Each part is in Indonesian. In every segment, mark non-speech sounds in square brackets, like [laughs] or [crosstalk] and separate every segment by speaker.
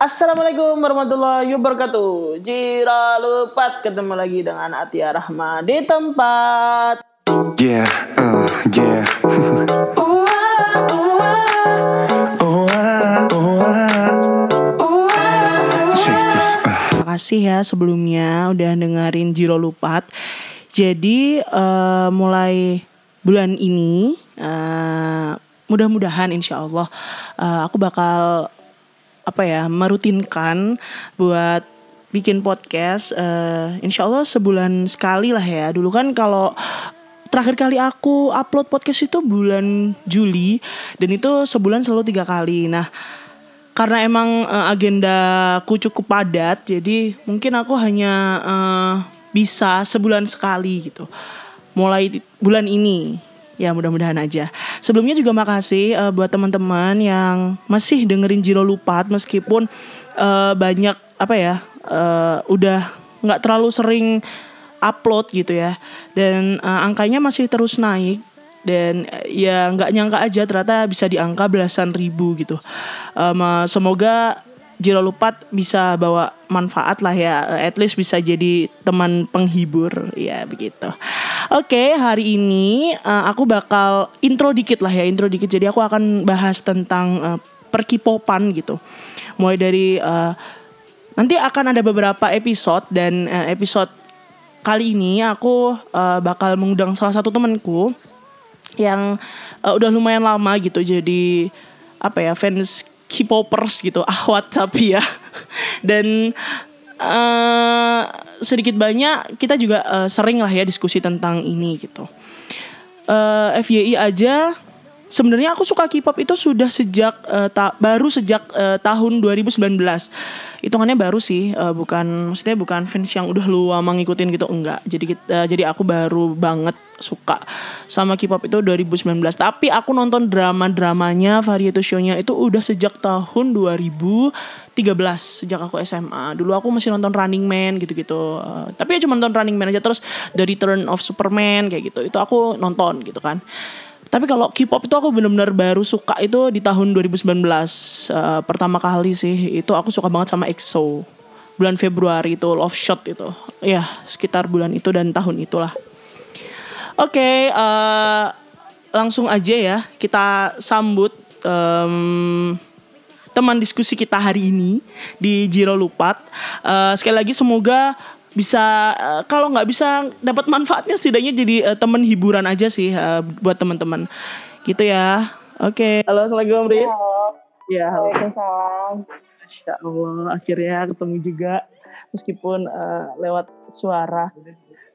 Speaker 1: Assalamualaikum warahmatullahi wabarakatuh. Jira lupat ketemu lagi dengan Atia Rahma di tempat.
Speaker 2: Yeah, uh, yeah. Uh.
Speaker 1: Makasih ya sebelumnya udah dengerin Jiro Lupat. Jadi uh, mulai bulan ini uh, mudah-mudahan insya Allah uh, aku bakal apa ya merutinkan buat bikin podcast uh, insya Allah sebulan sekali lah ya. Dulu kan kalau terakhir kali aku upload podcast itu bulan Juli dan itu sebulan selalu tiga kali. Nah karena emang uh, agenda aku cukup padat jadi mungkin aku hanya uh, bisa sebulan sekali gitu. Mulai bulan ini ya mudah-mudahan aja. Sebelumnya juga makasih uh, buat teman-teman yang masih dengerin Jiro Lupat meskipun uh, banyak apa ya uh, udah nggak terlalu sering upload gitu ya dan uh, angkanya masih terus naik dan ya nggak nyangka aja ternyata bisa di angka belasan ribu gitu. Um, semoga Jiro Lupat bisa bawa manfaat lah ya, at least bisa jadi teman penghibur ya begitu. Oke, hari ini uh, aku bakal intro dikit lah ya, intro dikit. Jadi aku akan bahas tentang uh, perkipopan gitu. Mulai dari uh, nanti akan ada beberapa episode dan uh, episode kali ini aku uh, bakal mengundang salah satu temanku yang uh, udah lumayan lama gitu. Jadi apa ya fans K-popers gitu, [laughs] ahwat tapi ya. Dan uh, sedikit banyak kita juga uh, sering lah ya diskusi tentang ini gitu. Uh, FYI aja sebenarnya aku suka K-pop itu sudah sejak uh, ta baru sejak uh, tahun 2019. Hitungannya baru sih, uh, bukan maksudnya bukan fans yang udah lama ngikutin gitu enggak. Jadi uh, jadi aku baru banget suka sama K-pop itu 2019. Tapi aku nonton drama-dramanya, variety show-nya itu udah sejak tahun 2013 sejak aku SMA. Dulu aku masih nonton Running Man gitu-gitu. Uh, tapi ya cuma nonton Running Man aja terus The Return of Superman kayak gitu. Itu aku nonton gitu kan. Tapi kalau K-pop itu aku benar-benar baru suka itu di tahun 2019 uh, pertama kali sih itu aku suka banget sama EXO bulan Februari itu Love Shot itu ya sekitar bulan itu dan tahun itulah. Oke okay, uh, langsung aja ya kita sambut um, teman diskusi kita hari ini di Jiro Lupat. Uh, sekali lagi semoga bisa uh, kalau nggak bisa dapat manfaatnya setidaknya jadi uh, temen hiburan aja sih uh, buat teman-teman. Gitu ya. Oke. Okay. halo assalamualaikum Riz.
Speaker 3: Ya halo. Waalaikumsalam.
Speaker 1: Masya Allah akhirnya ketemu juga meskipun uh, lewat suara.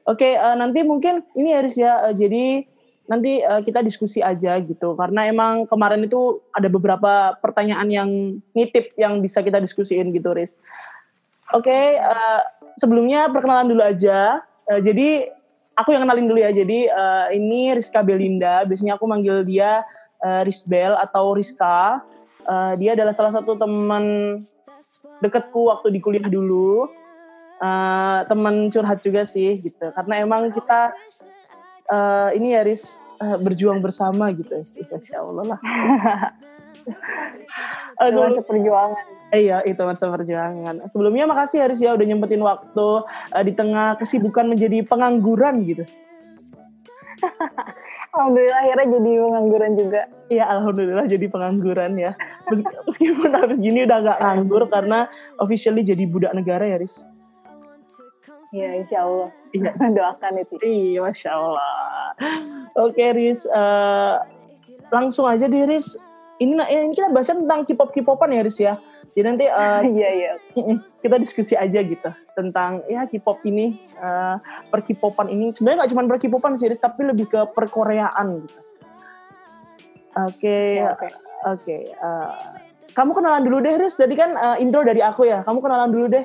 Speaker 1: Oke okay, uh, nanti mungkin ini Riz ya. Uh, jadi nanti uh, kita diskusi aja gitu. Karena emang kemarin itu ada beberapa pertanyaan yang nitip yang bisa kita diskusiin gitu Riz. Oke okay, uh, sebelumnya perkenalan dulu aja. Uh, jadi aku yang kenalin dulu ya. Jadi uh, ini Rizka Belinda. Biasanya aku manggil dia uh, Rizbel atau Rizka. Uh, dia adalah salah satu teman deketku waktu di kuliah dulu. Uh, teman curhat juga sih gitu. Karena emang kita uh, ini ya Riz uh, berjuang bersama gitu. Insya Allah lah. [laughs]
Speaker 3: uh, seperjuangan
Speaker 1: Eh, iya, itu masa perjuangan. Sebelumnya makasih Haris ya udah nyempetin waktu uh, di tengah kesibukan menjadi pengangguran gitu. [laughs]
Speaker 3: alhamdulillah akhirnya jadi pengangguran juga.
Speaker 1: Iya, alhamdulillah jadi pengangguran ya. [laughs] Meskipun habis gini udah gak nganggur karena officially jadi budak negara ya, Riz.
Speaker 3: Iya, insya Allah.
Speaker 1: Iya. [laughs]
Speaker 3: Doakan itu.
Speaker 1: Iya, Masya Allah. Oke, Riz. Uh, langsung aja di Riz. Ini, ini kita bahas tentang K-pop K-popan ya, Riz ya jadi nanti uh, [laughs]
Speaker 3: iya iya
Speaker 1: kita diskusi aja gitu tentang ya K-pop ini uh, per K-popan ini sebenarnya nggak cuma per K-popan sih tapi lebih ke perkoreaan gitu. Oke
Speaker 3: ya,
Speaker 1: oke oke. Eh, kamu kenalan dulu deh Riz. Jadi kan uh, intro dari aku ya. Kamu kenalan dulu deh.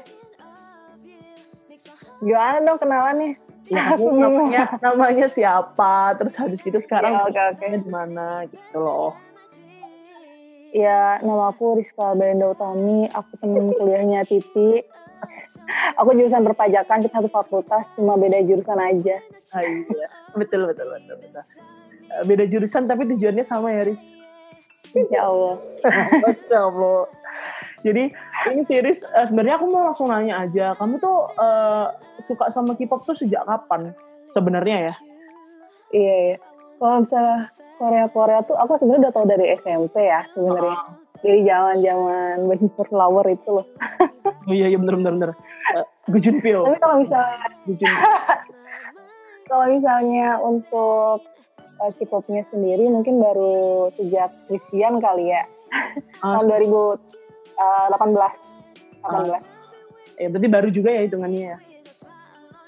Speaker 3: Gimana dong kenalannya?
Speaker 1: Ya, [laughs] aku namanya, namanya siapa? Terus habis gitu sekarang
Speaker 3: ya, okay, okay.
Speaker 1: di mana gitu loh.
Speaker 3: Ya, nama aku Rizka Belinda Utami. Aku temen kuliahnya Titi. Aku jurusan perpajakan, kita satu fakultas, cuma beda jurusan aja.
Speaker 1: Ah, iya. Betul, betul, betul, betul. Eh, beda jurusan tapi tujuannya sama ya, Riz?
Speaker 3: Insya Allah.
Speaker 1: Insya Allah. Jadi ini series uh, sebenarnya aku mau langsung nanya aja. Kamu tuh uh, suka sama K-pop tuh sejak kapan? Sebenarnya ya?
Speaker 3: Iya, iya. Kalau misalnya Korea Korea tuh aku sebenarnya udah tau dari SMP ya sebenarnya. Oh. Dari zaman-zaman Baby Flower itu loh. [laughs]
Speaker 1: oh iya iya bener bener bener. Uh, Gujun Pyo.
Speaker 3: Tapi kalau misalnya [laughs] kalau misalnya untuk uh, K-popnya sendiri mungkin baru sejak Christian kali ya. Oh, tahun 2018. 18. Uh,
Speaker 1: ya berarti baru juga ya hitungannya ya.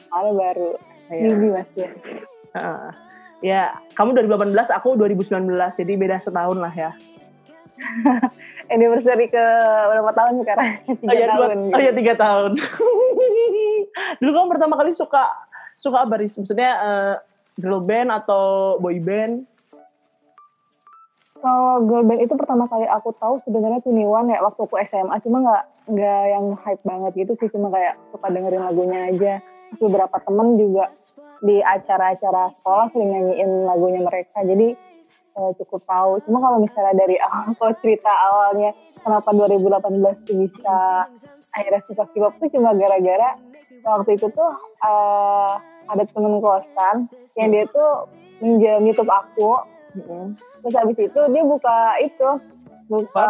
Speaker 3: Ada baru. Iya. Ini mas ya.
Speaker 1: Uh, ya, kamu 2018, aku 2019, jadi beda setahun lah ya. [laughs]
Speaker 3: Anniversary ke berapa tahun sekarang? [laughs]
Speaker 1: Tiga oh, ya, tahun. Dua, gitu. Oh ya tiga tahun. [laughs] Dulu kamu pertama kali suka suka apa Riz? Maksudnya uh, girl band atau boy band?
Speaker 3: Kalau girl band itu pertama kali aku tahu sebenarnya One ya waktu aku SMA cuma nggak nggak yang hype banget gitu sih cuma kayak suka dengerin lagunya aja. Beberapa temen juga di acara-acara sekolah sering nyanyiin lagunya mereka jadi uh, cukup tahu. Cuma kalau misalnya dari [laughs] awal kalau cerita awalnya kenapa 2018 tuh bisa akhirnya suka K-pop tuh cuma gara-gara waktu itu tuh uh, ada temen kosan yang dia tuh minjem YouTube aku. Terus habis itu dia buka itu buka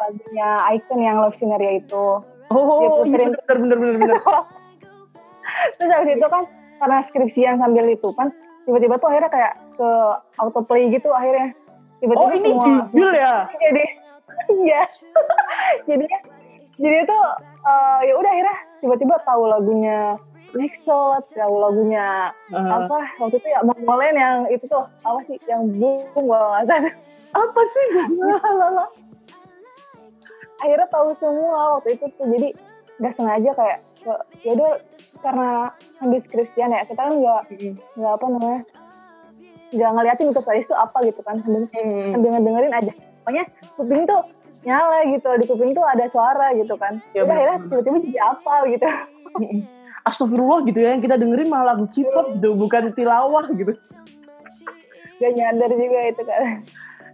Speaker 3: lagunya Icon yang Love Scenario itu.
Speaker 1: Oh, dia puterin. bener bener bener bener. [laughs]
Speaker 3: Terus habis itu kan karena skripsian sambil itu kan tiba-tiba tuh akhirnya kayak ke autoplay gitu akhirnya.
Speaker 1: Tiba-tiba oh ini semua, judul ya? [laughs]
Speaker 3: Jadi iya. [laughs] Jadi jadi itu uh, ya udah akhirnya tiba-tiba tahu lagunya Nexot, tahu lagunya uh. apa waktu itu ya Mongolen yang itu tuh apa sih yang bung nggak
Speaker 1: apa sih? [laughs]
Speaker 3: Akhirnya tahu semua waktu itu tuh jadi nggak sengaja kayak ya udah karena deskripsian ya. Kita kan nggak nggak apa namanya nggak ngeliatin itu playlist itu apa gitu kan. Sambil hmm. sambil ngedengerin aja. Pokoknya kuping tuh nyala gitu di kuping tuh ada suara gitu kan. Ya, udah akhirnya tiba-tiba jadi apa gitu.
Speaker 1: Astagfirullah gitu ya yang kita dengerin malah lagu K-pop gitu bukan tilawah gitu.
Speaker 3: Gak nyadar juga itu kan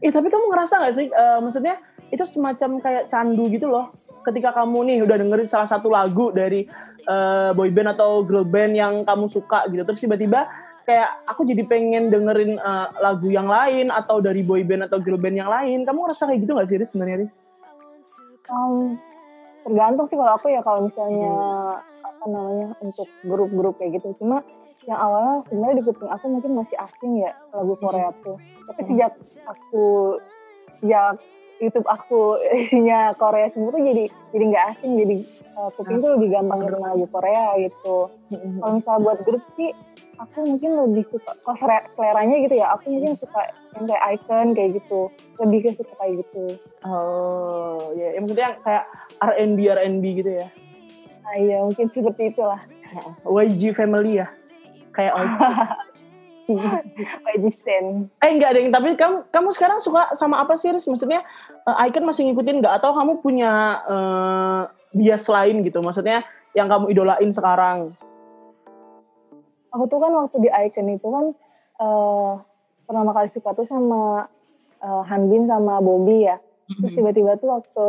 Speaker 1: eh tapi kamu ngerasa gak sih uh, maksudnya itu semacam kayak candu gitu loh ketika kamu nih udah dengerin salah satu lagu dari uh, boy band atau girl band yang kamu suka gitu terus tiba-tiba kayak aku jadi pengen dengerin uh, lagu yang lain atau dari boy band atau girl band yang lain kamu ngerasa kayak gitu gak sih Riz sebenarnya Riz?
Speaker 3: Um, tergantung sih kalau aku ya kalau misalnya hmm. apa namanya untuk grup-grup kayak gitu cuma yang awalnya sebenarnya di kuping aku mungkin masih asing ya lagu Korea tuh tapi hmm. sejak aku sejak YouTube aku isinya Korea semua tuh jadi jadi nggak asing jadi uh, kuping tuh lebih gampang dengar lagu Korea gitu. Kalau misalnya buat grup sih aku mungkin lebih suka kalau seleranya gitu ya aku mungkin suka yang kayak icon kayak gitu lebih ke suka kayak gitu.
Speaker 1: Oh ya, yeah. maksudnya kayak R&B R&B gitu ya?
Speaker 3: Ah iya mungkin seperti itulah.
Speaker 1: YG Family ya? Kayak [laughs]
Speaker 3: Magician.
Speaker 1: Eh enggak ada yang tapi kamu kamu sekarang suka sama apa sih Riz? Maksudnya uh, Icon masih ngikutin nggak atau kamu punya uh, bias lain gitu? Maksudnya yang kamu idolain sekarang?
Speaker 3: Aku tuh kan waktu di Icon itu kan uh, pertama kali suka tuh sama uh, Hanbin sama Bobby ya. Terus tiba-tiba tuh waktu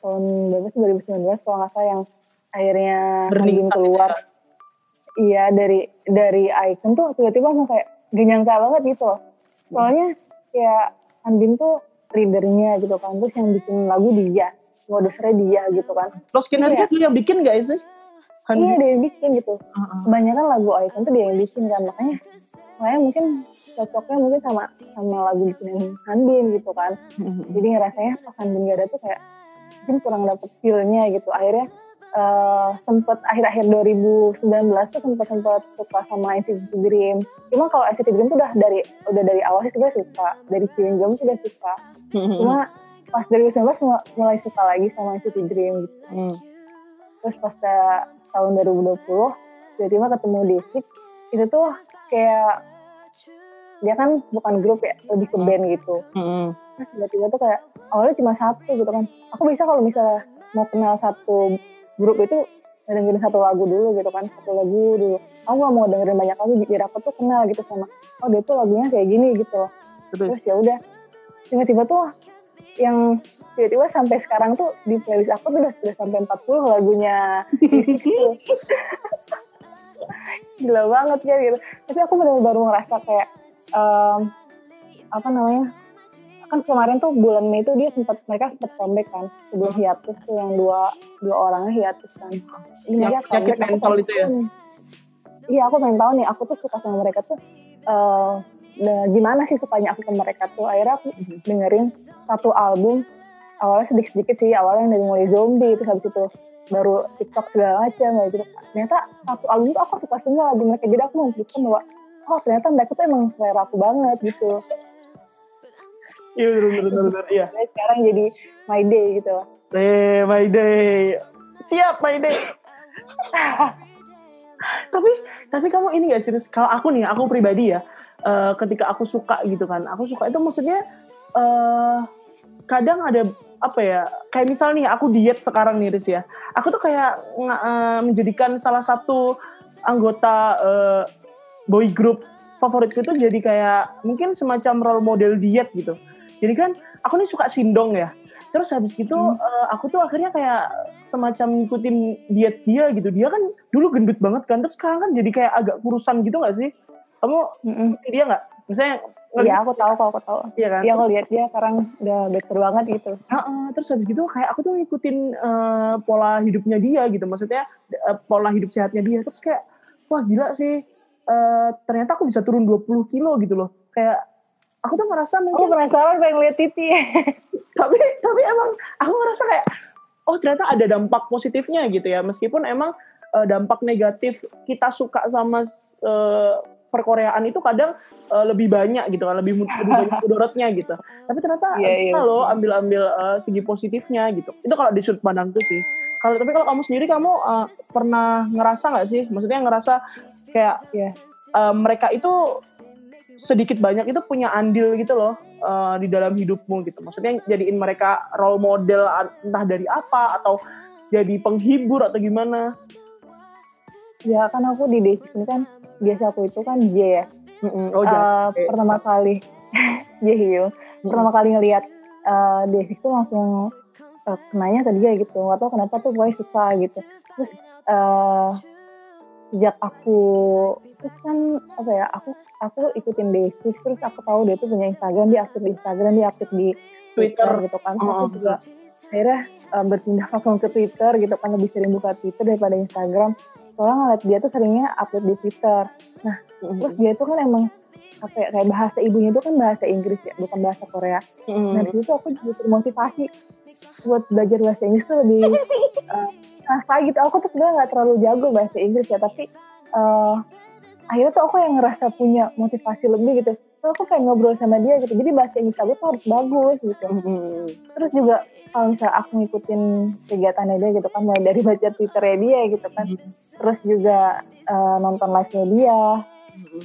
Speaker 3: tahun berapa sih 2019 kalau nggak salah yang akhirnya Hanbin keluar. Ya? Iya dari dari Icon tuh tiba-tiba mau kayak gak nyangka banget gitu loh. Soalnya kayak Andin tuh readernya gitu kan. Terus yang bikin lagu dia. Produsernya dia gitu kan.
Speaker 1: Kinetic iya. yang bikin gak sih?
Speaker 3: Handin. Iya dia yang bikin gitu. Uh-uh. Kebanyakan lagu Icon tuh dia yang bikin kan. Makanya makanya mungkin cocoknya mungkin sama sama lagu bikin Handin gitu kan. Uh-huh. Jadi ngerasanya pas Handin gak ada tuh kayak mungkin kurang dapet feel-nya gitu. Akhirnya uh, sempet akhir-akhir 2019 tuh sempet sempet suka sama NCT Dream. Cuma kalau NCT Dream tuh udah dari udah dari awal sih sebenarnya suka, dari Chewing Gum sudah suka. Cuma pas 2019 mulai suka lagi sama NCT Dream gitu. Mm. Terus pas tahun 2020 tiba-tiba ketemu David itu tuh kayak dia kan bukan grup ya lebih ke mm. band gitu. Mm. Terus tiba-tiba tuh kayak awalnya cuma satu gitu kan. Aku bisa kalau misalnya mau kenal satu grup itu dengerin satu lagu dulu gitu kan satu lagu dulu. Aku gak mau dengerin banyak lagu biar aku tuh kenal gitu sama oh dia tuh lagunya kayak gini gitu loh. Terus, terus ya udah tiba-tiba tuh yang tiba-tiba sampai sekarang tuh di playlist aku tuh udah, sudah sampai 40 lagunya. [laughs] Gila banget ya gitu. Tapi aku benar baru ngerasa kayak um, apa namanya kan kemarin tuh bulan Mei itu dia sempat mereka sempat comeback kan. Sebelum hiatus tuh yang dua dua orangnya hiatus kan.
Speaker 1: Ini ya, comeback. Mental itu ya?
Speaker 3: Iya aku pengen tahu nih. Aku tuh suka sama mereka tuh uh, nah, gimana sih sukanya aku ke mereka tuh? Akhirnya aku dengerin satu album. Awalnya sedikit-sedikit sih awalnya dari mulai zombie terus habis itu baru TikTok segala macam kayak gitu. Ternyata satu album itu aku suka semua album mereka. Jadi aku memutuskan bahwa oh ternyata mereka tuh emang selera aku banget gitu
Speaker 1: iya bener bener iya.
Speaker 3: Sekarang jadi my day gitu.
Speaker 1: Eh my day. Siap my day. Tapi tapi kamu ini gak serius kalau aku nih aku pribadi ya uh, ketika aku suka gitu kan aku suka itu maksudnya uh, kadang ada apa ya kayak misal nih aku diet sekarang nih Riz ya. Aku tuh kayak uh, menjadikan salah satu anggota uh, boy group favoritku itu jadi kayak mungkin semacam role model diet gitu jadi kan aku nih suka sindong ya terus habis gitu hmm. uh, aku tuh akhirnya kayak semacam ngikutin diet dia gitu dia kan dulu gendut banget kan terus sekarang kan jadi kayak agak kurusan gitu gak sih kamu hmm. dia nggak misalnya
Speaker 3: Iya aku tahu kok aku tahu. Iya kan? Iya aku lihat dia sekarang udah better banget gitu.
Speaker 1: Uh, uh, terus habis gitu kayak aku tuh ngikutin uh, pola hidupnya dia gitu. Maksudnya uh, pola hidup sehatnya dia. Terus kayak wah gila sih. Uh, ternyata aku bisa turun 20 kilo gitu loh. Kayak aku tuh ngerasa mungkin.
Speaker 3: Aku penasaran pengen lihat titi. [laughs]
Speaker 1: tapi tapi emang aku ngerasa kayak oh ternyata ada dampak positifnya gitu ya. Meskipun emang uh, dampak negatif kita suka sama uh, perkoreaan itu kadang uh, lebih banyak gitu kan lebih, lebih banyak [laughs] gitu tapi ternyata yeah, yeah. loh ambil-ambil uh, segi positifnya gitu itu kalau di sudut pandangku sih kalau tapi kalau kamu sendiri kamu uh, pernah ngerasa nggak sih maksudnya ngerasa kayak ya uh, mereka itu sedikit banyak itu punya andil gitu loh uh, di dalam hidupmu gitu maksudnya jadiin mereka role model entah dari apa atau jadi penghibur atau gimana
Speaker 3: ya kan aku di desa ini kan biasa aku itu kan J ya. Mm-hmm. Oh, uh, pertama kali [laughs] J Hyo. Pertama kali ngelihat uh, dia itu langsung uh, kenanya ke dia gitu. Gak tau kenapa tuh gue suka gitu. Terus uh, sejak aku terus kan apa ya aku aku ikutin Basic terus aku tahu dia tuh punya Instagram dia aktif di Instagram dia aktif di Twitter, Twitter gitu kan. Oh, aku juga akhirnya uh, berpindah langsung ke Twitter gitu kan lebih sering buka Twitter daripada Instagram. Soalnya ngeliat dia tuh seringnya upload di Twitter. Nah mm-hmm. terus dia tuh kan emang apa ya kayak bahasa ibunya itu kan bahasa Inggris ya bukan bahasa Korea. Mm-hmm. nah situ aku juga termotivasi buat belajar bahasa Inggris tuh lebih uh, [laughs] nah gitu aku tuh sebenarnya nggak terlalu jago bahasa Inggris ya tapi uh, akhirnya tuh aku yang ngerasa punya motivasi lebih gitu terus aku pengen ngobrol sama dia gitu jadi bahasa Inggris aku tuh harus bagus gitu mm-hmm. terus juga kalau misalnya aku ngikutin kegiatannya dia gitu kan mulai dari baca Twitternya dia gitu kan mm-hmm. terus juga uh, nonton live-nya dia mm-hmm.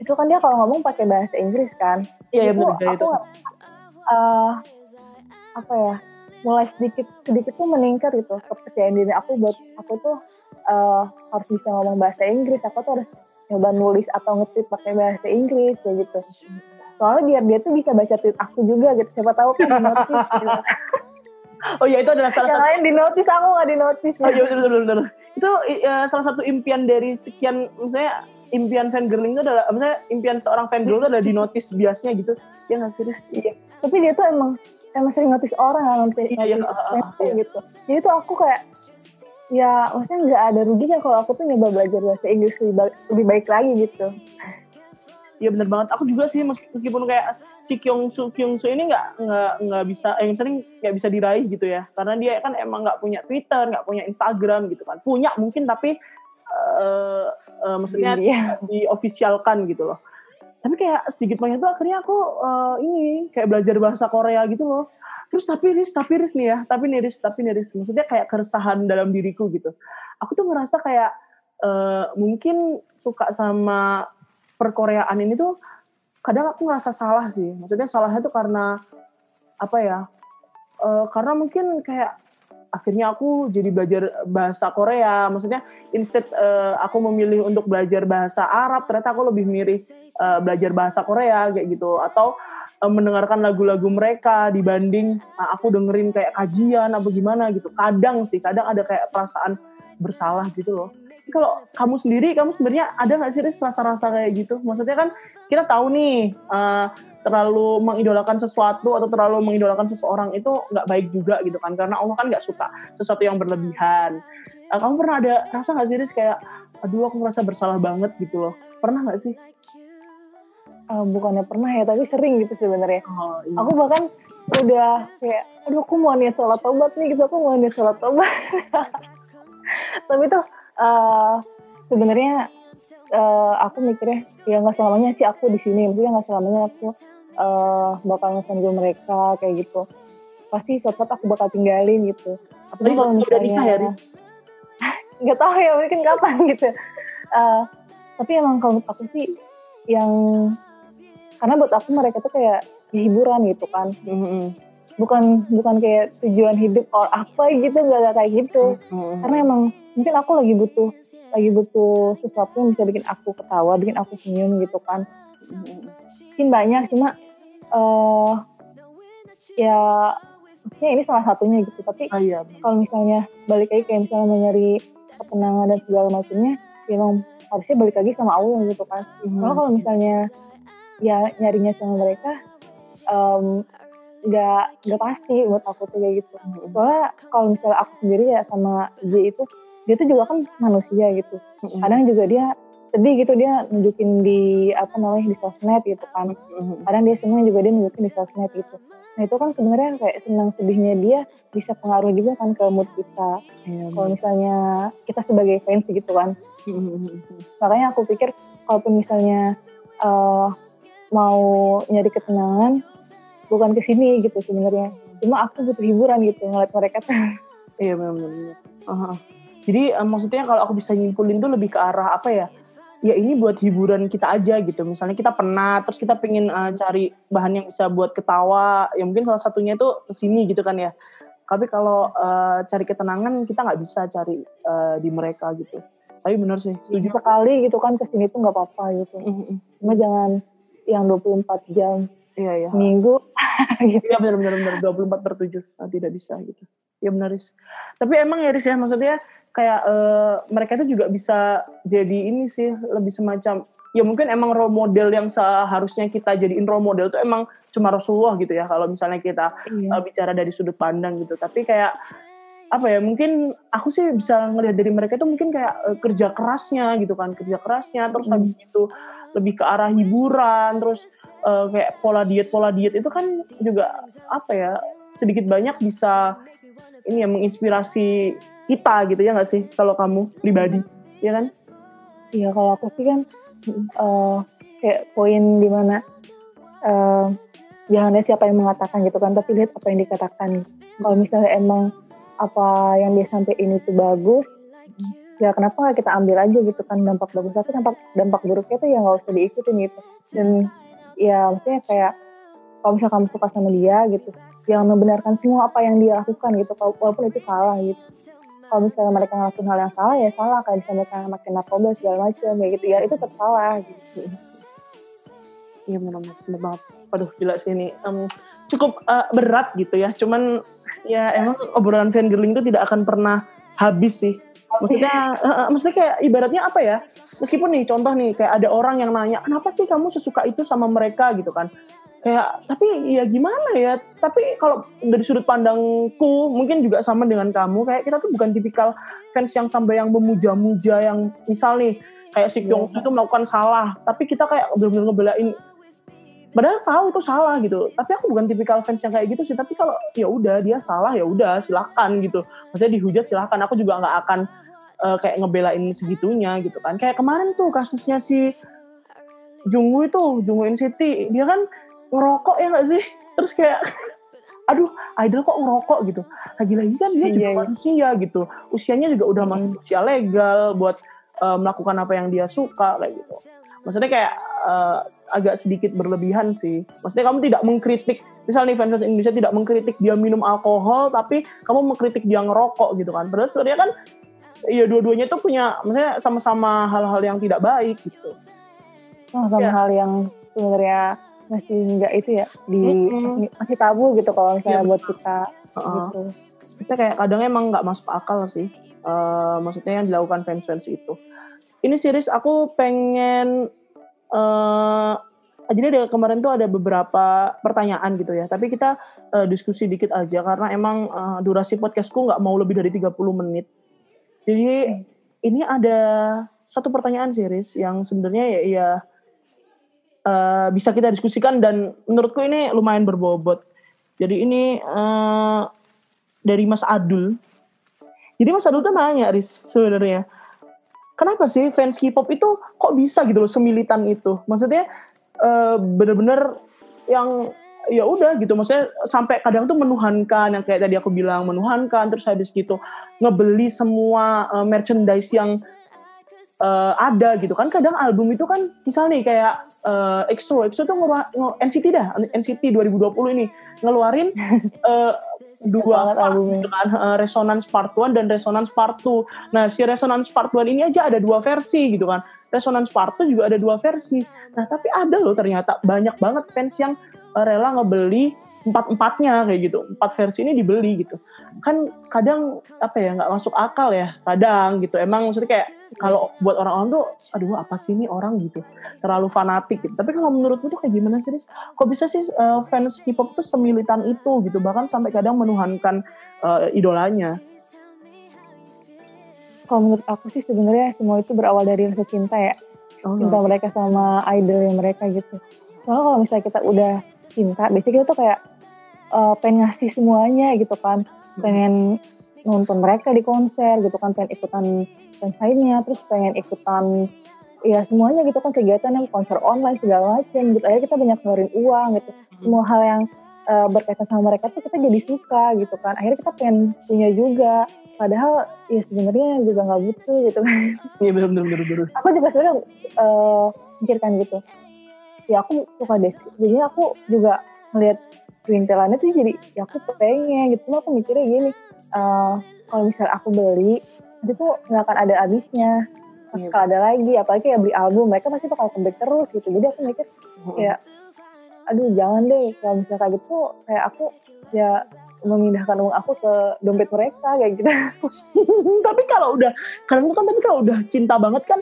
Speaker 3: itu kan dia kalau ngomong pakai bahasa Inggris kan
Speaker 1: iya yeah, benar
Speaker 3: aku itu. Uh, apa ya mulai sedikit sedikit tuh meningkat gitu kepercayaan diri aku buat aku tuh uh, harus bisa ngomong bahasa Inggris. Aku tuh harus coba nulis atau ngetik pakai bahasa Inggris kayak gitu. Soalnya biar dia tuh bisa baca tweet aku juga gitu. Siapa tahu kan di notis gitu. [laughs]
Speaker 1: oh iya itu adalah salah
Speaker 3: yang
Speaker 1: satu
Speaker 3: lain di notis aku nggak di notis
Speaker 1: oh iya betul betul, itu uh, salah satu impian dari sekian misalnya impian fangirling itu adalah misalnya impian seorang fangirl itu adalah di notis biasanya gitu. Ya nggak serius
Speaker 3: iya. Tapi dia tuh emang emang sering notis orang kan notis iya, iya, uh, gitu jadi tuh aku kayak ya maksudnya nggak ada ruginya kalau aku tuh nyoba belajar bahasa Inggris lebih baik, lebih baik lagi gitu.
Speaker 1: Iya benar banget. Aku juga sih meskipun kayak si Kyung Soo Kyung Soo ini nggak nggak nggak bisa, eh sering nggak bisa diraih gitu ya, karena dia kan emang nggak punya Twitter, nggak punya Instagram gitu kan. Punya mungkin tapi uh, uh, maksudnya iya. diofisialkan gitu loh. Tapi kayak sedikit banyak tuh akhirnya aku uh, ini kayak belajar bahasa Korea gitu loh. Terus tapi ris tapi ris nih ya tapi niris tapi niris maksudnya kayak keresahan dalam diriku gitu. Aku tuh ngerasa kayak uh, mungkin suka sama perkoreaan ini tuh kadang aku ngerasa salah sih. Maksudnya salahnya tuh karena apa ya uh, karena mungkin kayak akhirnya aku jadi belajar bahasa Korea. Maksudnya instead uh, aku memilih untuk belajar bahasa Arab ternyata aku lebih mirip uh, belajar bahasa Korea kayak gitu atau uh, mendengarkan lagu-lagu mereka dibanding uh, aku dengerin kayak kajian apa gimana gitu. Kadang sih, kadang ada kayak perasaan bersalah gitu loh. Kalau kamu sendiri, kamu sebenarnya ada nggak sih rasa-rasa kayak gitu? Maksudnya kan kita tahu nih uh, terlalu mengidolakan sesuatu atau terlalu mengidolakan seseorang itu nggak baik juga gitu kan karena Allah kan nggak suka sesuatu yang berlebihan uh, kamu pernah ada rasa nggak sih Riz kayak aduh aku merasa bersalah banget gitu loh pernah nggak sih
Speaker 3: uh, bukannya pernah ya tapi sering gitu sebenarnya. Oh, iya. aku bahkan udah kayak aduh aku mau niat sholat tobat nih gitu. Aku mau niat sholat tobat. [laughs] Tapi tuh uh, sebenarnya uh, aku mikirnya ya nggak selamanya sih aku di sini. Maksudnya nggak selamanya aku uh, bakal ngesenggol mereka kayak gitu. Pasti sempat aku bakal tinggalin gitu.
Speaker 1: Tapi kalau misalnya ya, [laughs]
Speaker 3: nggak tahu ya mungkin kapan [laughs] gitu. Uh, tapi emang kalau aku sih yang karena buat aku mereka tuh kayak hiburan gitu kan mm-hmm. bukan bukan kayak tujuan hidup or apa gitu nggak kayak gitu mm-hmm. karena emang mungkin aku lagi butuh lagi butuh sesuatu yang bisa bikin aku ketawa bikin aku senyum gitu kan mungkin banyak cuma uh, ya maksudnya ini salah satunya gitu tapi oh, iya. kalau misalnya balik lagi kayak misalnya mau nyari ketenangan dan segala macamnya ya emang harusnya balik lagi sama Allah gitu kan hmm. kalau kalau misalnya ya nyarinya sama mereka nggak um, nggak pasti buat aku tuh kayak gitu hmm. soalnya kalau misalnya aku sendiri ya sama J itu dia tuh juga kan manusia gitu hmm. kadang juga dia sedih gitu dia nunjukin di apa namanya di sosmed gitu kan hmm. kadang dia semua juga dia nunjukin di sosmed gitu Nah itu kan sebenarnya kayak senang sedihnya dia bisa pengaruh juga kan ke mood kita. Hmm. Kalau misalnya kita sebagai fans gitu kan. Makanya aku pikir kalaupun misalnya uh, mau nyari ketenangan bukan ke sini gitu sebenarnya. Cuma aku butuh hiburan gitu ngeliat mereka tuh. [laughs]
Speaker 1: Iya benar-benar. Uh -huh. Jadi uh, maksudnya kalau aku bisa nyimpulin tuh lebih ke arah apa ya? ya ini buat hiburan kita aja gitu. Misalnya kita penat, terus kita pengen uh, cari bahan yang bisa buat ketawa, ya mungkin salah satunya itu sini gitu kan ya. Tapi kalau uh, cari ketenangan kita nggak bisa cari uh, di mereka gitu. Tapi benar sih,
Speaker 3: setuju. Sekali gitu kan ke sini tuh nggak apa-apa gitu. Mm -hmm. Cuma jangan yang 24 jam.
Speaker 1: Iya, iya.
Speaker 3: Minggu. [laughs]
Speaker 1: gitu. Iya benar benar benar 24 per 7. Nah, tidak bisa gitu. Ya benar Riz. Tapi emang ya Riz ya maksudnya kayak uh, mereka itu juga bisa jadi ini sih lebih semacam ya mungkin emang role model yang seharusnya kita jadiin role model itu emang cuma Rasulullah gitu ya kalau misalnya kita iya. uh, bicara dari sudut pandang gitu tapi kayak apa ya mungkin aku sih bisa ngelihat dari mereka itu mungkin kayak uh, kerja kerasnya gitu kan kerja kerasnya terus mm. habis itu lebih ke arah hiburan terus uh, kayak pola diet pola diet itu kan juga apa ya sedikit banyak bisa ini yang menginspirasi kita gitu ya nggak sih kalau kamu pribadi? Ya kan?
Speaker 3: Iya kalau aku sih kan uh, kayak poin di mana uh, jangan lihat siapa yang mengatakan gitu kan tapi lihat apa yang dikatakan. Kalau misalnya emang apa yang dia sampaikan itu bagus ya kenapa nggak kita ambil aja gitu kan dampak bagus. Tapi dampak dampak buruknya tuh ya nggak usah diikutin gitu. Dan ya maksudnya kayak kalau misalnya kamu suka sama dia gitu jangan membenarkan semua apa yang dia lakukan gitu walaupun itu salah gitu. Kalau misalnya mereka ngelakuin hal yang salah ya salah. Kayak misalnya mereka makin narkoba segala macam ya gitu. Ya itu tetap salah gitu.
Speaker 1: Iya benar-benar banget waduh gila sih ini. Um, cukup uh, berat gitu ya. Cuman ya emang obrolan fangirling itu tidak akan pernah habis sih. Maksudnya uh, [laughs] maksudnya kayak ibaratnya apa ya? Meskipun nih contoh nih kayak ada orang yang nanya kenapa sih kamu sesuka itu sama mereka? gitu kan. Kayak tapi ya gimana ya? Tapi kalau dari sudut pandangku mungkin juga sama dengan kamu. Kayak kita tuh bukan tipikal fans yang sampai yang memuja-muja yang misal nih kayak si Kyung yeah. itu melakukan salah. Tapi kita kayak benar-benar ngebelain padahal tahu itu salah gitu. Tapi aku bukan tipikal fans yang kayak gitu sih. Tapi kalau ya udah dia salah ya udah silakan gitu. Maksudnya dihujat silakan. Aku juga nggak akan uh, kayak ngebelain segitunya gitu kan. Kayak kemarin tuh kasusnya si Jungwoo itu Jungwoo NCT dia kan ngerokok ya gak sih? Terus kayak [laughs] aduh idol kok ngerokok? gitu. Lagi-lagi kan dia iya, juga iya. manusia gitu. Usianya juga udah hmm. masuk usia legal buat uh, melakukan apa yang dia suka kayak gitu. Maksudnya kayak uh, agak sedikit berlebihan sih maksudnya kamu tidak mengkritik misalnya nih fans Indonesia tidak mengkritik dia minum alkohol tapi kamu mengkritik dia ngerokok gitu kan padahal sebenarnya kan ya dua-duanya itu punya maksudnya sama-sama hal-hal yang tidak baik gitu
Speaker 3: sama-sama ya. hal yang sebenarnya masih nggak itu ya di mm-hmm. masih tabu gitu kalau misalnya ya, buat kita uh-uh. gitu.
Speaker 1: Kita kayak kadang emang nggak masuk akal sih. Uh, maksudnya yang dilakukan fans-fans itu. Ini series aku pengen uh, jadi ada kemarin tuh ada beberapa pertanyaan gitu ya. Tapi kita uh, diskusi dikit aja karena emang uh, durasi podcastku nggak mau lebih dari 30 menit. Jadi ini ada satu pertanyaan series yang sebenarnya ya, ya uh, bisa kita diskusikan dan menurutku ini lumayan berbobot. Jadi ini uh, dari Mas Adul. Jadi Mas Adul tuh nanya, Riz, sebenarnya. Kenapa sih fans K-pop itu kok bisa gitu loh semilitan itu? Maksudnya uh, bener-bener yang ya udah gitu. Maksudnya sampai kadang tuh menuhankan yang kayak tadi aku bilang menuhankan terus habis gitu ngebeli semua uh, merchandise yang uh, ada gitu kan. Kadang album itu kan misalnya nih kayak uh, EXO. EXO tuh ngeluar, NCT dah NCT 2020 ini. Ngeluarin uh, [laughs] dua album gitu kan uh, Resonance Part 1 dan Resonance Part 2 nah si Resonance Part 1 ini aja ada dua versi gitu kan. Resonance Part 2 juga ada dua versi. Nah, tapi ada loh ternyata banyak banget fans yang uh, rela ngebeli empat-empatnya kayak gitu. Empat versi ini dibeli gitu. Kan kadang apa ya nggak masuk akal ya kadang gitu. Emang maksudnya kayak kalau buat orang-orang tuh aduh apa sih ini orang gitu. Terlalu fanatik gitu. Tapi kalau menurutmu tuh kayak gimana sih? Kok bisa sih uh, fans K-pop tuh semilitan itu gitu. Bahkan sampai kadang menuhankan uh, idolanya
Speaker 3: kalau menurut aku sih sebenarnya semua itu berawal dari rasa cinta ya oh. cinta mereka sama idol yang mereka gitu soalnya kalau misalnya kita udah cinta biasanya kita tuh kayak uh, pengen ngasih semuanya gitu kan. Pengen nonton mereka di konser gitu kan pengen ikutan lainnya terus pengen ikutan ya semuanya gitu kan kegiatan yang konser online segala macam gitu. Akhirnya kita banyak ngeluarin uang gitu. Semua hal yang uh, berkaitan sama mereka tuh kita jadi suka gitu kan. Akhirnya kita pengen punya juga. Padahal ya sebenarnya juga nggak butuh gitu kan.
Speaker 1: Iya benar benar benar
Speaker 3: aku juga sebenarnya uh, mikirkan gitu. Ya aku suka deh. Jadi aku juga ngeliat perintilannya tuh jadi ya aku pengen gitu aku mikirnya gini uh, kalau misalnya aku beli itu tuh nggak akan ada habisnya pasti iya. ada lagi apalagi ya beli album mereka pasti bakal comeback terus gitu jadi aku mikir ya aduh jangan deh kalau misalnya kayak gitu kayak aku ya memindahkan uang aku ke dompet mereka kayak gitu. [laughs]
Speaker 1: tapi kalau udah kadang kan tapi kalau udah cinta banget kan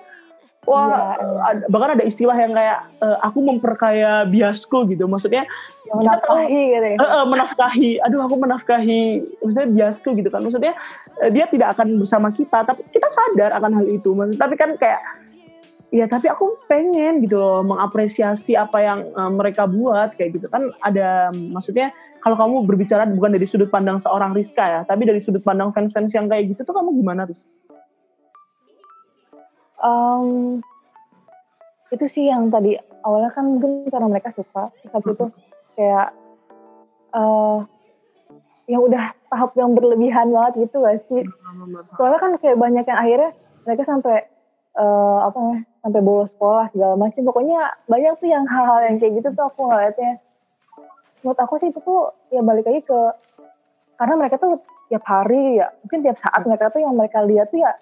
Speaker 1: wah ya, bahkan ada istilah yang kayak uh, aku memperkaya biasku gitu. Maksudnya
Speaker 3: menafkahi gitu ya. Uh,
Speaker 1: uh, menafkahi. Aduh aku menafkahi maksudnya biasku gitu kan. Maksudnya uh, dia tidak akan bersama kita tapi kita sadar akan hal itu. Maksudnya tapi kan kayak ya tapi aku pengen gitu loh mengapresiasi apa yang uh, mereka buat kayak gitu kan ada maksudnya kalau kamu berbicara bukan dari sudut pandang seorang Rizka ya tapi dari sudut pandang fans-fans yang kayak gitu tuh kamu gimana Riz?
Speaker 3: Um, itu sih yang tadi awalnya kan mungkin karena mereka suka tapi itu kayak uh, yang udah tahap yang berlebihan banget gitu gak sih? Soalnya kan kayak banyak yang akhirnya mereka sampai uh, apa ya sampai bolos sekolah segala macam. Pokoknya banyak tuh yang hal-hal yang kayak gitu tuh aku ngeliatnya. Menurut aku sih itu tuh ya balik lagi ke karena mereka tuh tiap hari ya mungkin tiap saat mereka tuh yang mereka lihat tuh ya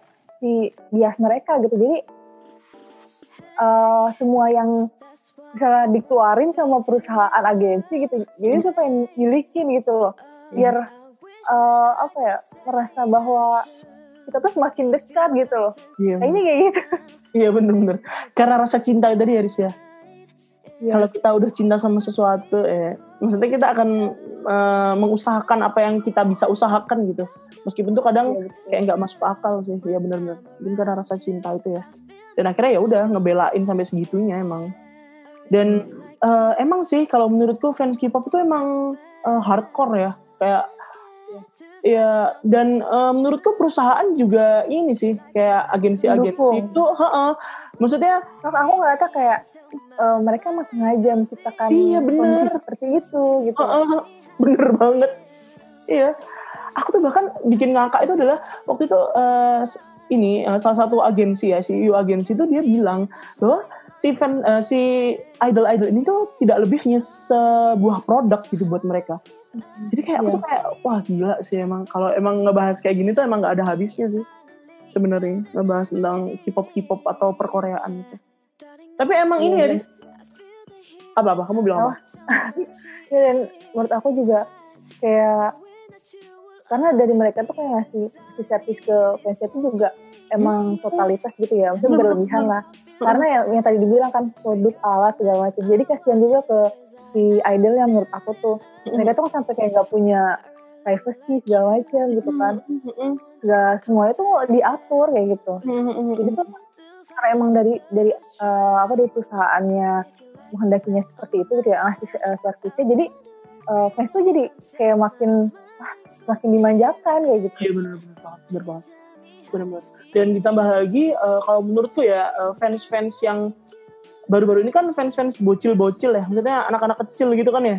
Speaker 3: si bias mereka gitu jadi uh, semua yang bisa dikeluarin sama perusahaan agensi gitu jadi tuh pengen milikin gitu loh biar uh, apa ya merasa bahwa kita tuh semakin dekat gitu loh. Iya. Kayaknya kayak gitu.
Speaker 1: Iya bener-bener. Karena rasa cinta tadi Haris ya. Ya. Kalau kita udah cinta sama sesuatu, eh, maksudnya kita akan uh, mengusahakan apa yang kita bisa usahakan gitu. Meskipun tuh kadang ya, kayak nggak masuk akal sih, ya bener-bener. Mungkin karena rasa cinta itu ya. Dan akhirnya ya udah ngebelain sampai segitunya emang. Dan uh, emang sih kalau menurutku fans K-pop itu emang uh, hardcore ya. Kayak Ya, dan uh, menurutku perusahaan juga ini sih kayak agensi-agensi itu, heeh. Maksudnya,
Speaker 3: Terus aku ngerasa kayak uh, mereka masih sengaja menciptakan
Speaker 1: iya, bener.
Speaker 3: seperti itu gitu.
Speaker 1: Uh, uh, bener banget. Iya. Aku tuh bahkan bikin ngakak itu adalah waktu itu uh, ini uh, salah satu agensi ya, CEO agensi itu dia bilang bahwa si fan uh, si idol-idol ini tuh tidak lebihnya sebuah produk gitu buat mereka jadi kayak aku tuh iya. kayak wah gila sih emang kalau emang ngebahas kayak gini tuh emang nggak ada habisnya sih sebenarnya ngebahas tentang K-pop K-pop atau perkoreaan gitu. Tapi emang ini ya, apa apa kamu bilang apa? [laughs]
Speaker 3: ya, dan menurut aku juga kayak karena dari mereka tuh kayak ngasih, ngasih servis ke fans itu juga emang totalitas gitu ya. Maksudnya berlebihan lah. Karena yang, yang tadi dibilang kan produk alat segala macam. Jadi kasihan juga ke si idol yang menurut aku tuh. Mereka tuh kan sampai kayak nggak punya privacy segala macam gitu kan segala semuanya tuh diatur kayak gitu. Jadi tuh karena emang dari dari uh, apa dari perusahaannya menghendakinya seperti itu gitu ya ngasih uh, servisnya jadi uh, fans tuh jadi kayak makin ah, makin dimanjakan kayak gitu.
Speaker 1: Iya benar benar banget benar banget. Benar benar dan ditambah lagi uh, kalau menurutku ya uh, fans-fans yang baru-baru ini kan fans-fans bocil-bocil ya maksudnya anak-anak kecil gitu kan ya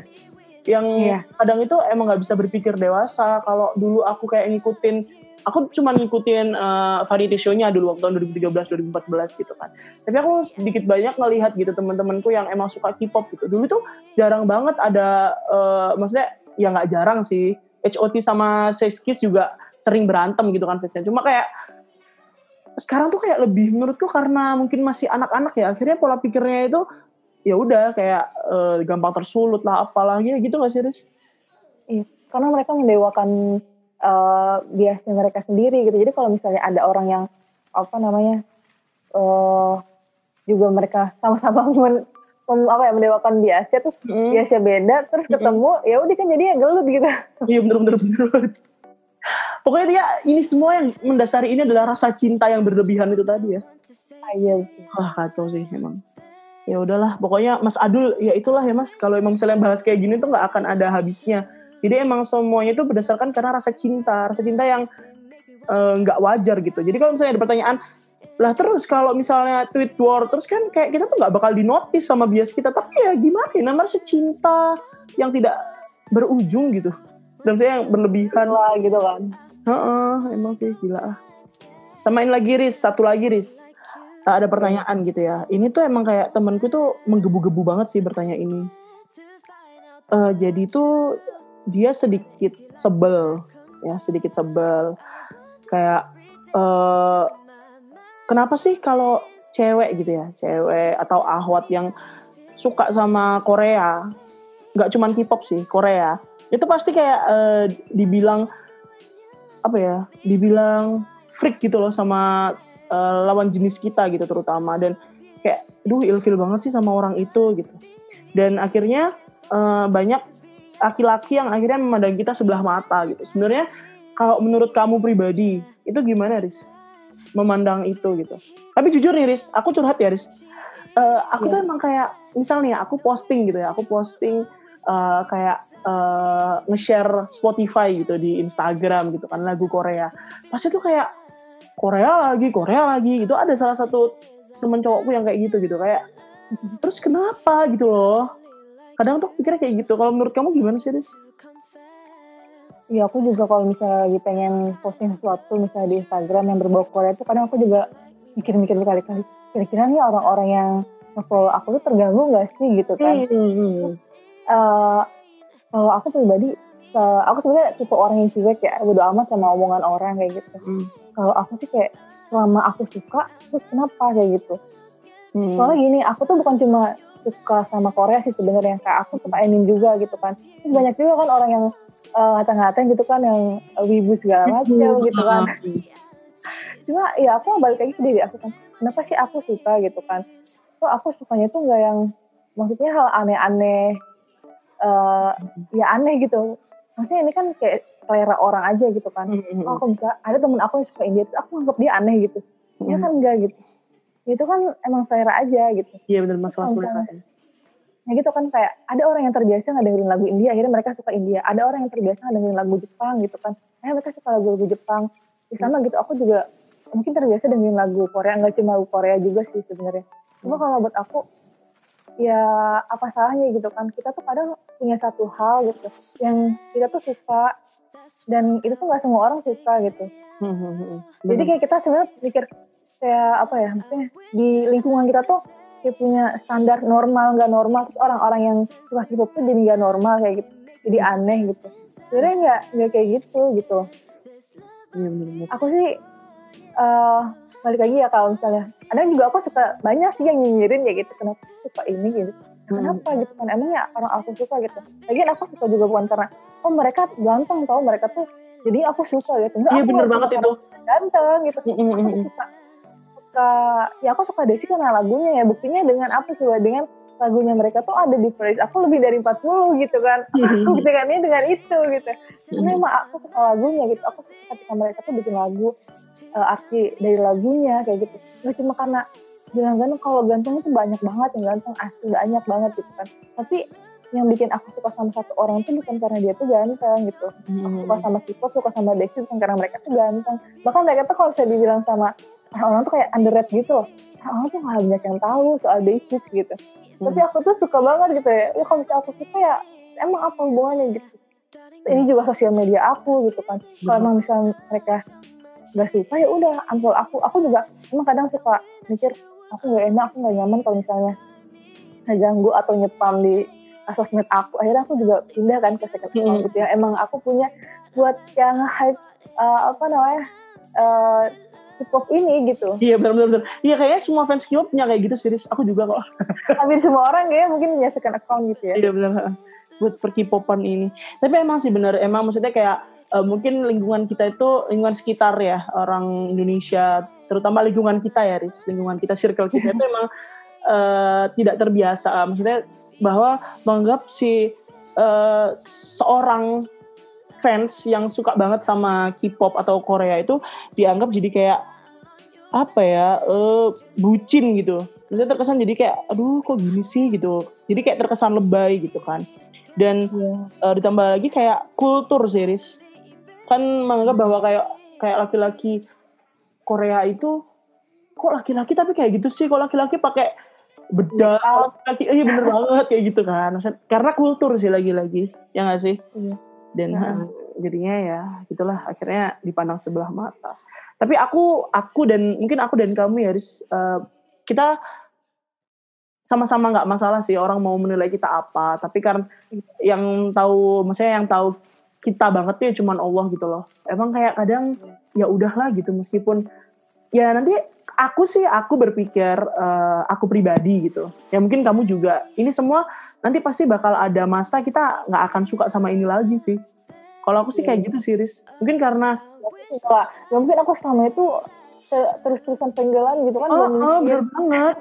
Speaker 1: yang yeah. kadang itu emang nggak bisa berpikir dewasa. Kalau dulu aku kayak ngikutin aku cuma ngikutin uh, variety show-nya dulu waktu tahun 2013 2014 gitu kan. Tapi aku sedikit banyak ngelihat gitu teman-temanku yang emang suka K-pop gitu. Dulu tuh jarang banget ada uh, maksudnya ya nggak jarang sih. HOT sama Seskis juga sering berantem gitu kan fansnya cuma kayak sekarang tuh kayak lebih menurutku karena mungkin masih anak-anak ya akhirnya pola pikirnya itu ya udah kayak uh, gampang tersulut lah apalagi gitu gak sih Riz?
Speaker 3: Iya, karena mereka mendewakan uh, biasnya mereka sendiri gitu. Jadi kalau misalnya ada orang yang apa namanya uh, juga mereka sama-sama [laughs] men, mem, apa ya mendewakan biasa terus mm. biasa beda terus ketemu mm. ya udah kan jadinya gelut gitu. [laughs]
Speaker 1: Iya bener-bener bener. Pokoknya dia ini semua yang mendasari ini adalah rasa cinta yang berlebihan itu tadi ya.
Speaker 3: Ah, iya.
Speaker 1: Wah kacau sih emang ya udahlah pokoknya Mas Adul ya itulah ya Mas kalau emang misalnya bahas kayak gini tuh nggak akan ada habisnya jadi emang semuanya itu berdasarkan karena rasa cinta rasa cinta yang eh, nggak uh, wajar gitu. Jadi kalau misalnya ada pertanyaan lah terus kalau misalnya tweet war terus kan kayak kita tuh nggak bakal dinotis sama bias kita. Tapi ya gimana ya namanya rasa cinta yang tidak berujung gitu. Dan saya yang berlebihan.
Speaker 3: Lah gitu kan.
Speaker 1: Heeh, emang sih gila ah. Samain lagi Riz. Satu lagi Riz. Ada pertanyaan gitu ya. Ini tuh emang kayak temenku tuh menggebu-gebu banget sih bertanya ini. Uh, jadi tuh dia sedikit sebel, ya sedikit sebel. Kayak uh, kenapa sih kalau cewek gitu ya, cewek atau ahwat yang suka sama Korea, nggak cuman K-pop sih, Korea, itu pasti kayak uh, dibilang apa ya, dibilang freak gitu loh sama uh, lawan jenis kita gitu terutama dan kayak duh ilfil banget sih sama orang itu gitu dan akhirnya uh, banyak laki-laki yang akhirnya memandang kita sebelah mata gitu. Sebenarnya kalau menurut kamu pribadi itu gimana Riz? Memandang itu gitu. Tapi jujur nih Riz aku curhat ya Riz. Uh, aku yeah. tuh emang kayak misalnya aku posting gitu ya aku posting uh, kayak uh, nge-share Spotify gitu di Instagram gitu kan lagu Korea. Pasti tuh kayak Korea lagi Korea lagi itu ada salah satu temen cowokku yang kayak gitu gitu kayak terus kenapa? gitu loh kadang tuh pikirnya kayak gitu kalau menurut kamu gimana sih Des?
Speaker 3: Iya aku juga kalau misalnya lagi pengen posting sesuatu misalnya di Instagram yang berbau Korea itu kadang aku juga mikir-mikir berkali-kali kira-kira nih orang-orang yang follow aku tuh terganggu gak sih gitu kan hmm. uh, kalau aku pribadi uh, aku sebenarnya tipe orang yang cuek ya bodo amat sama omongan orang kayak gitu hmm kalau aku sih kayak selama aku suka terus kenapa kayak gitu hmm. soalnya gini aku tuh bukan cuma suka sama Korea sih sebenarnya kayak aku suka anime juga gitu kan. Terus banyak juga kan orang yang uh, ngata-ngatain gitu kan yang wibu segala macam gitu kan. [laughs] cuma ya aku balik lagi ke diri. Aku kan kenapa sih aku suka gitu kan? Kok aku sukanya tuh nggak yang maksudnya hal aneh-aneh uh, ya aneh gitu. Maksudnya ini kan kayak selera orang aja gitu kan. Oh, aku bisa ada temen aku yang suka India, terus aku anggap dia aneh gitu. Dia kan enggak gitu. Itu kan emang selera aja gitu.
Speaker 1: Iya benar masalah selera.
Speaker 3: Ya gitu kan kayak ada orang yang terbiasa dengerin lagu India, akhirnya mereka suka India. Ada orang yang terbiasa dengerin lagu Jepang gitu kan. Akhirnya mereka suka lagu-lagu Jepang. Di sama gitu aku juga mungkin terbiasa dengerin lagu Korea, nggak cuma lagu Korea juga sih sebenarnya. Cuma hmm. kalau buat aku ya apa salahnya gitu kan kita tuh kadang punya satu hal gitu yang kita tuh suka dan itu tuh nggak semua orang suka gitu hmm, hmm, hmm. jadi kayak kita sebenarnya pikir kayak apa ya maksudnya di lingkungan kita tuh kayak punya standar normal nggak normal terus orang-orang yang suka K-pop tuh jadi nggak normal kayak gitu jadi aneh gitu. Sebenarnya nggak nggak kayak gitu gitu.
Speaker 1: Ya,
Speaker 3: aku sih uh, balik lagi ya kalau misalnya ada juga aku suka banyak sih yang nyinyirin ya gitu kenapa suka ini gitu. Kenapa gitu kan emangnya orang aku suka gitu. Lagian aku suka juga bukan karena oh mereka ganteng tau mereka tuh jadi aku suka gitu.
Speaker 1: Iya bener banget itu.
Speaker 3: ganteng gitu. Aku suka suka ya aku suka Desi karena lagunya ya. Buktinya dengan apa sih dengan lagunya mereka tuh ada di playlist. Aku lebih dari 40 gitu kan. [laughs] Aku gitu kan ini dengan itu gitu. Karena emang aku suka lagunya gitu. Aku suka ketika mereka tuh bikin lagu uh, arti dari lagunya kayak gitu. Gak cuma karena bilang ganteng kalau ganteng itu banyak banget yang ganteng asli banyak banget gitu kan. Tapi yang bikin aku suka sama satu orang tuh bukan karena dia tuh ganteng gitu. Hmm. aku suka sama k suka sama Dexy bukan karena mereka tuh ganteng. Bahkan mereka tuh kalau saya dibilang sama orang tuh kayak underrated gitu loh orang tuh gak banyak yang tahu soal basic gitu hmm. tapi aku tuh suka banget gitu ya ya kalau misalnya aku suka ya emang apa hubungannya gitu ini juga sosial media aku gitu kan hmm. kalau emang misalnya mereka gak suka ya udah ambil aku aku juga emang kadang suka mikir aku gak enak aku gak nyaman kalau misalnya ngeganggu atau nyepam di sosmed aku akhirnya aku juga pindah kan ke second account hmm. gitu ya emang aku punya buat yang hype uh, apa namanya uh, K-pop ini gitu.
Speaker 1: Iya benar-benar. Iya kayaknya semua fans K-pop punya kayak gitu series. Aku juga kok. [laughs]
Speaker 3: Hampir semua orang kayaknya mungkin punya second account gitu ya.
Speaker 1: Iya benar. Buat per K-popan ini. Tapi emang sih benar. Emang maksudnya kayak uh, mungkin lingkungan kita itu lingkungan sekitar ya orang Indonesia, terutama lingkungan kita ya, Riz. Lingkungan kita, circle kita itu emang uh, [laughs] tidak terbiasa. Maksudnya bahwa menganggap si uh, seorang fans yang suka banget sama K-pop atau Korea itu dianggap jadi kayak apa ya uh, bucin gitu. Maksudnya terkesan jadi kayak aduh kok gini sih? gitu. Jadi kayak terkesan lebay gitu kan. Dan yeah. Iya. uh, ditambah lagi kayak kultur series kan menganggap bahwa kayak kayak laki-laki Korea itu kok laki-laki tapi kayak gitu sih? Kok laki-laki pakai bedak? Laki iya bener [laughs] banget kayak gitu kan. Karena kultur sih lagi-lagi. Ya nggak sih? Iya dan nah. [laughs] jadinya ya gitulah akhirnya dipandang sebelah mata. Tapi aku aku dan mungkin aku dan kamu ya Riz, uh, kita sama-sama nggak masalah sih orang mau menilai kita apa. Tapi kan yang tahu maksudnya yang tahu kita banget tuh ya cuman Allah gitu loh. Emang kayak kadang ya udahlah gitu meskipun ya nanti aku sih aku berpikir uh, aku pribadi gitu. Ya mungkin kamu juga. Ini semua nanti pasti bakal ada masa kita nggak akan suka sama ini lagi sih. Kalau aku sih kayak iya. gitu sih Riz. Mungkin karena
Speaker 3: ya mungkin aku selama itu terus-terusan penggelan gitu kan
Speaker 1: oh, oh bener banget.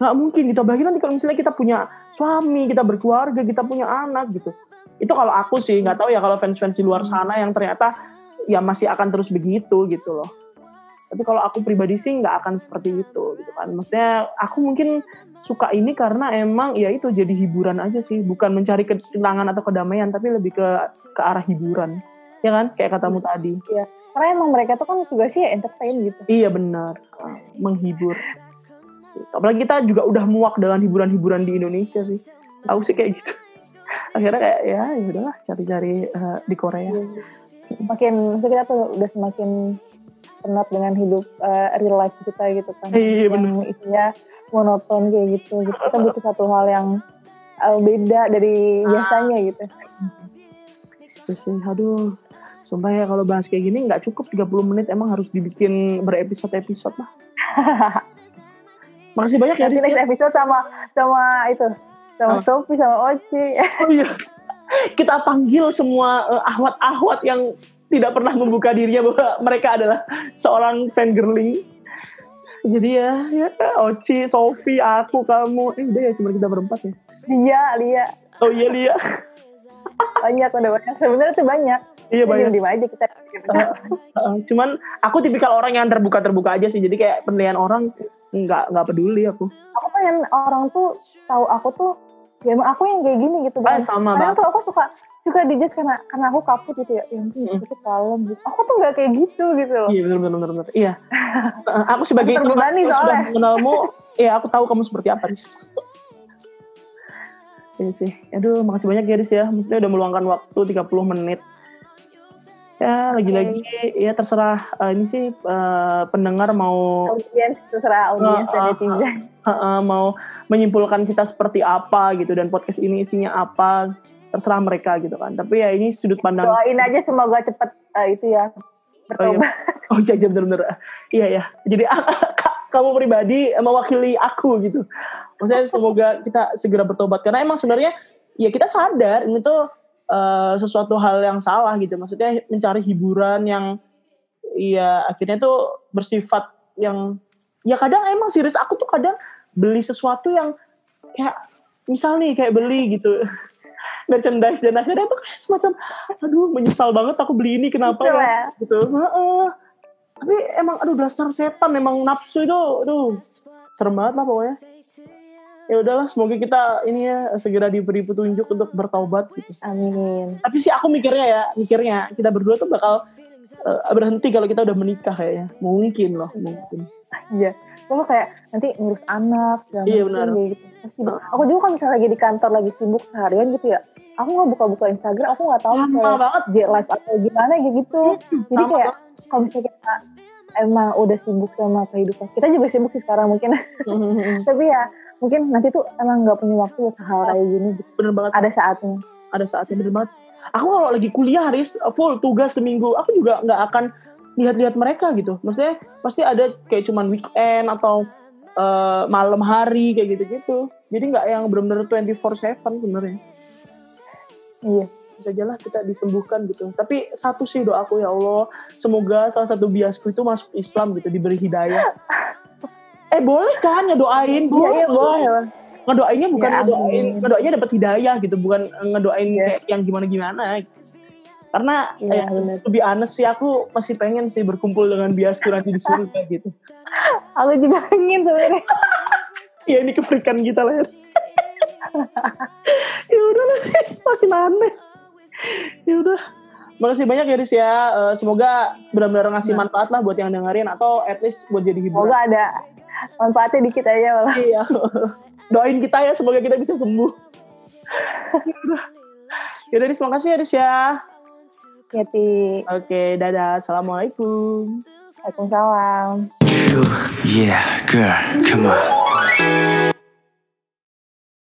Speaker 1: Nggak mungkin gitu apalagi nanti kalau misalnya kita punya suami kita berkeluarga kita punya anak gitu. Itu kalau aku sih nggak tahu ya kalau fans-fans di luar hmm. sana yang ternyata ya masih akan terus begitu gitu loh tapi kalau aku pribadi sih nggak akan seperti itu gitu kan. Maksudnya aku mungkin suka ini karena emang ya itu jadi hiburan aja sih. Bukan mencari ketenangan atau kedamaian tapi lebih ke ke arah hiburan. Ya kan? Kayak katamu tadi.
Speaker 3: Iya. Karena emang mereka tuh kan tugasnya ya entertain gitu.
Speaker 1: Iya benar. Menghibur. Apalagi kita juga udah muak dengan hiburan-hiburan di Indonesia sih. Aku sih kayak gitu. [laughs] Akhirnya kayak ya ya udahlah cari-cari uh, di Korea. Iya.
Speaker 3: makin kita tuh udah semakin penat dengan hidup uh, real life kita gitu kan.
Speaker 1: Iya benar.
Speaker 3: Isinya monoton kayak gitu. gitu. Kita butuh satu hal yang uh, beda dari biasanya gitu.
Speaker 1: Terus aduh, sumpah ya kalau bahas kayak gini nggak cukup 30 menit emang harus dibikin berepisode-episode lah. [laughs] Makasih banyak ya.
Speaker 3: Nanti next episode sama sama itu sama oh. Sophie sama Oci.
Speaker 1: oh iya. Kita panggil semua uh, ahwat-ahwat yang tidak pernah membuka dirinya bahwa mereka adalah seorang fangirling. Jadi ya, ya Oci, Sofi, aku, kamu, eh udah ya cuma kita berempat ya.
Speaker 3: Lia, Lia.
Speaker 1: Oh iya Lia.
Speaker 3: banyak udah banyak. Sebenarnya tuh banyak.
Speaker 1: Iya banyak.
Speaker 3: Di aja kita.
Speaker 1: Uh, uh, cuman aku tipikal orang yang terbuka terbuka aja sih. Jadi kayak penilaian orang nggak nggak peduli aku.
Speaker 3: Aku pengen orang tuh tahu aku tuh ya emang aku yang kayak gini gitu.
Speaker 1: Ah, sama
Speaker 3: banget. tuh aku suka suka dijudge karena karena aku kaput gitu ya. Yang tuh mm. itu kalem. Gitu aku tuh gak kayak gitu gitu loh.
Speaker 1: Iya benar benar benar iya. Aku sebagai
Speaker 3: itu sudah
Speaker 1: mengenalmu ya aku tahu kamu seperti apa Riz Iya sih, aduh makasih banyak ya Riz ya, maksudnya udah meluangkan waktu 30 menit. Ya lagi-lagi okay. ya terserah uh, ini sih uh, pendengar mau
Speaker 3: audiens terserah audiens uh, netizen
Speaker 1: uh, uh, uh, mau menyimpulkan kita seperti apa gitu dan podcast ini isinya apa terserah mereka gitu kan. Tapi ya ini sudut pandang
Speaker 3: doain aja semoga cepet uh, itu ya bertobat
Speaker 1: oh iya, [laughs] oh, iya, iya bener-bener iya ya jadi [laughs] kamu pribadi mewakili aku gitu. Maksudnya semoga kita segera bertobat. Karena emang sebenarnya ya kita sadar ini tuh uh, sesuatu hal yang salah gitu. Maksudnya mencari hiburan yang ya akhirnya tuh bersifat yang ya kadang emang serius. Aku tuh kadang beli sesuatu yang kayak misal nih kayak beli gitu merchandise dan akhirnya tuh kayak semacam aduh menyesal banget aku beli ini kenapa ya, ya. Gitu. Uh, tapi emang aduh dasar setan emang nafsu itu aduh serem banget lah pokoknya. Ya udahlah semoga kita ini ya segera diberi petunjuk untuk bertaubat gitu.
Speaker 3: Amin.
Speaker 1: Tapi sih aku mikirnya ya, mikirnya kita berdua tuh bakal uh, berhenti kalau kita udah menikah kayaknya. Mungkin loh, mungkin.
Speaker 3: Iya. Kalau kayak nanti ngurus anak,
Speaker 1: iya benar.
Speaker 3: Gitu. Aku juga kan misalnya lagi di kantor lagi sibuk seharian gitu ya, aku nggak buka-buka Instagram, aku nggak tahu
Speaker 1: Sama
Speaker 3: kayak
Speaker 1: banget.
Speaker 3: J live atau gimana gitu. Hmm, Jadi kayak kalau misalnya kita emang udah sibuk sama kehidupan, kita juga sibuk sih sekarang mungkin. Hmm. [laughs] Tapi ya mungkin nanti tuh emang nggak punya waktu buat hal kayak gini. Gitu.
Speaker 1: Bener banget.
Speaker 3: Ada saatnya.
Speaker 1: Ada saatnya bener banget. Aku kalau lagi kuliah Haris full tugas seminggu, aku juga nggak akan lihat-lihat mereka gitu. Maksudnya pasti ada kayak cuman weekend atau uh, malam hari kayak gitu-gitu. Jadi nggak yang benar-benar 24/7 sebenarnya.
Speaker 3: Iya.
Speaker 1: Bisa aja lah kita disembuhkan gitu. Tapi satu sih doaku ya Allah, semoga salah satu biasku itu masuk Islam gitu, diberi hidayah. [laughs] eh boleh kan ngedoain? Boleh,
Speaker 3: iya, iya, boleh.
Speaker 1: Ngedoainnya bukan ya, ngedoain, ngedoainnya dapat hidayah gitu, bukan ngedoain ya. kayak yang gimana-gimana. Karena ya, eh, lebih aneh sih aku masih pengen sih berkumpul dengan biasku [laughs] nanti di surga gitu.
Speaker 3: aku juga pengen sebenarnya. [laughs]
Speaker 1: Iya ini keberikan kita lah. [laughs] ya udah nanti semakin aneh. Ya udah. Makasih banyak ya Riz ya. Uh, semoga benar-benar ngasih nah. manfaat lah buat yang dengerin atau at least buat jadi hiburan.
Speaker 3: Semoga ada manfaatnya dikit aja malah.
Speaker 1: Iya. Doain kita ya semoga kita bisa sembuh. ya Riz, makasih ya Riz ya.
Speaker 3: Ya, Ti.
Speaker 1: Oke, dadah. Assalamualaikum.
Speaker 3: Waalaikumsalam.
Speaker 2: Yeah, girl, come on.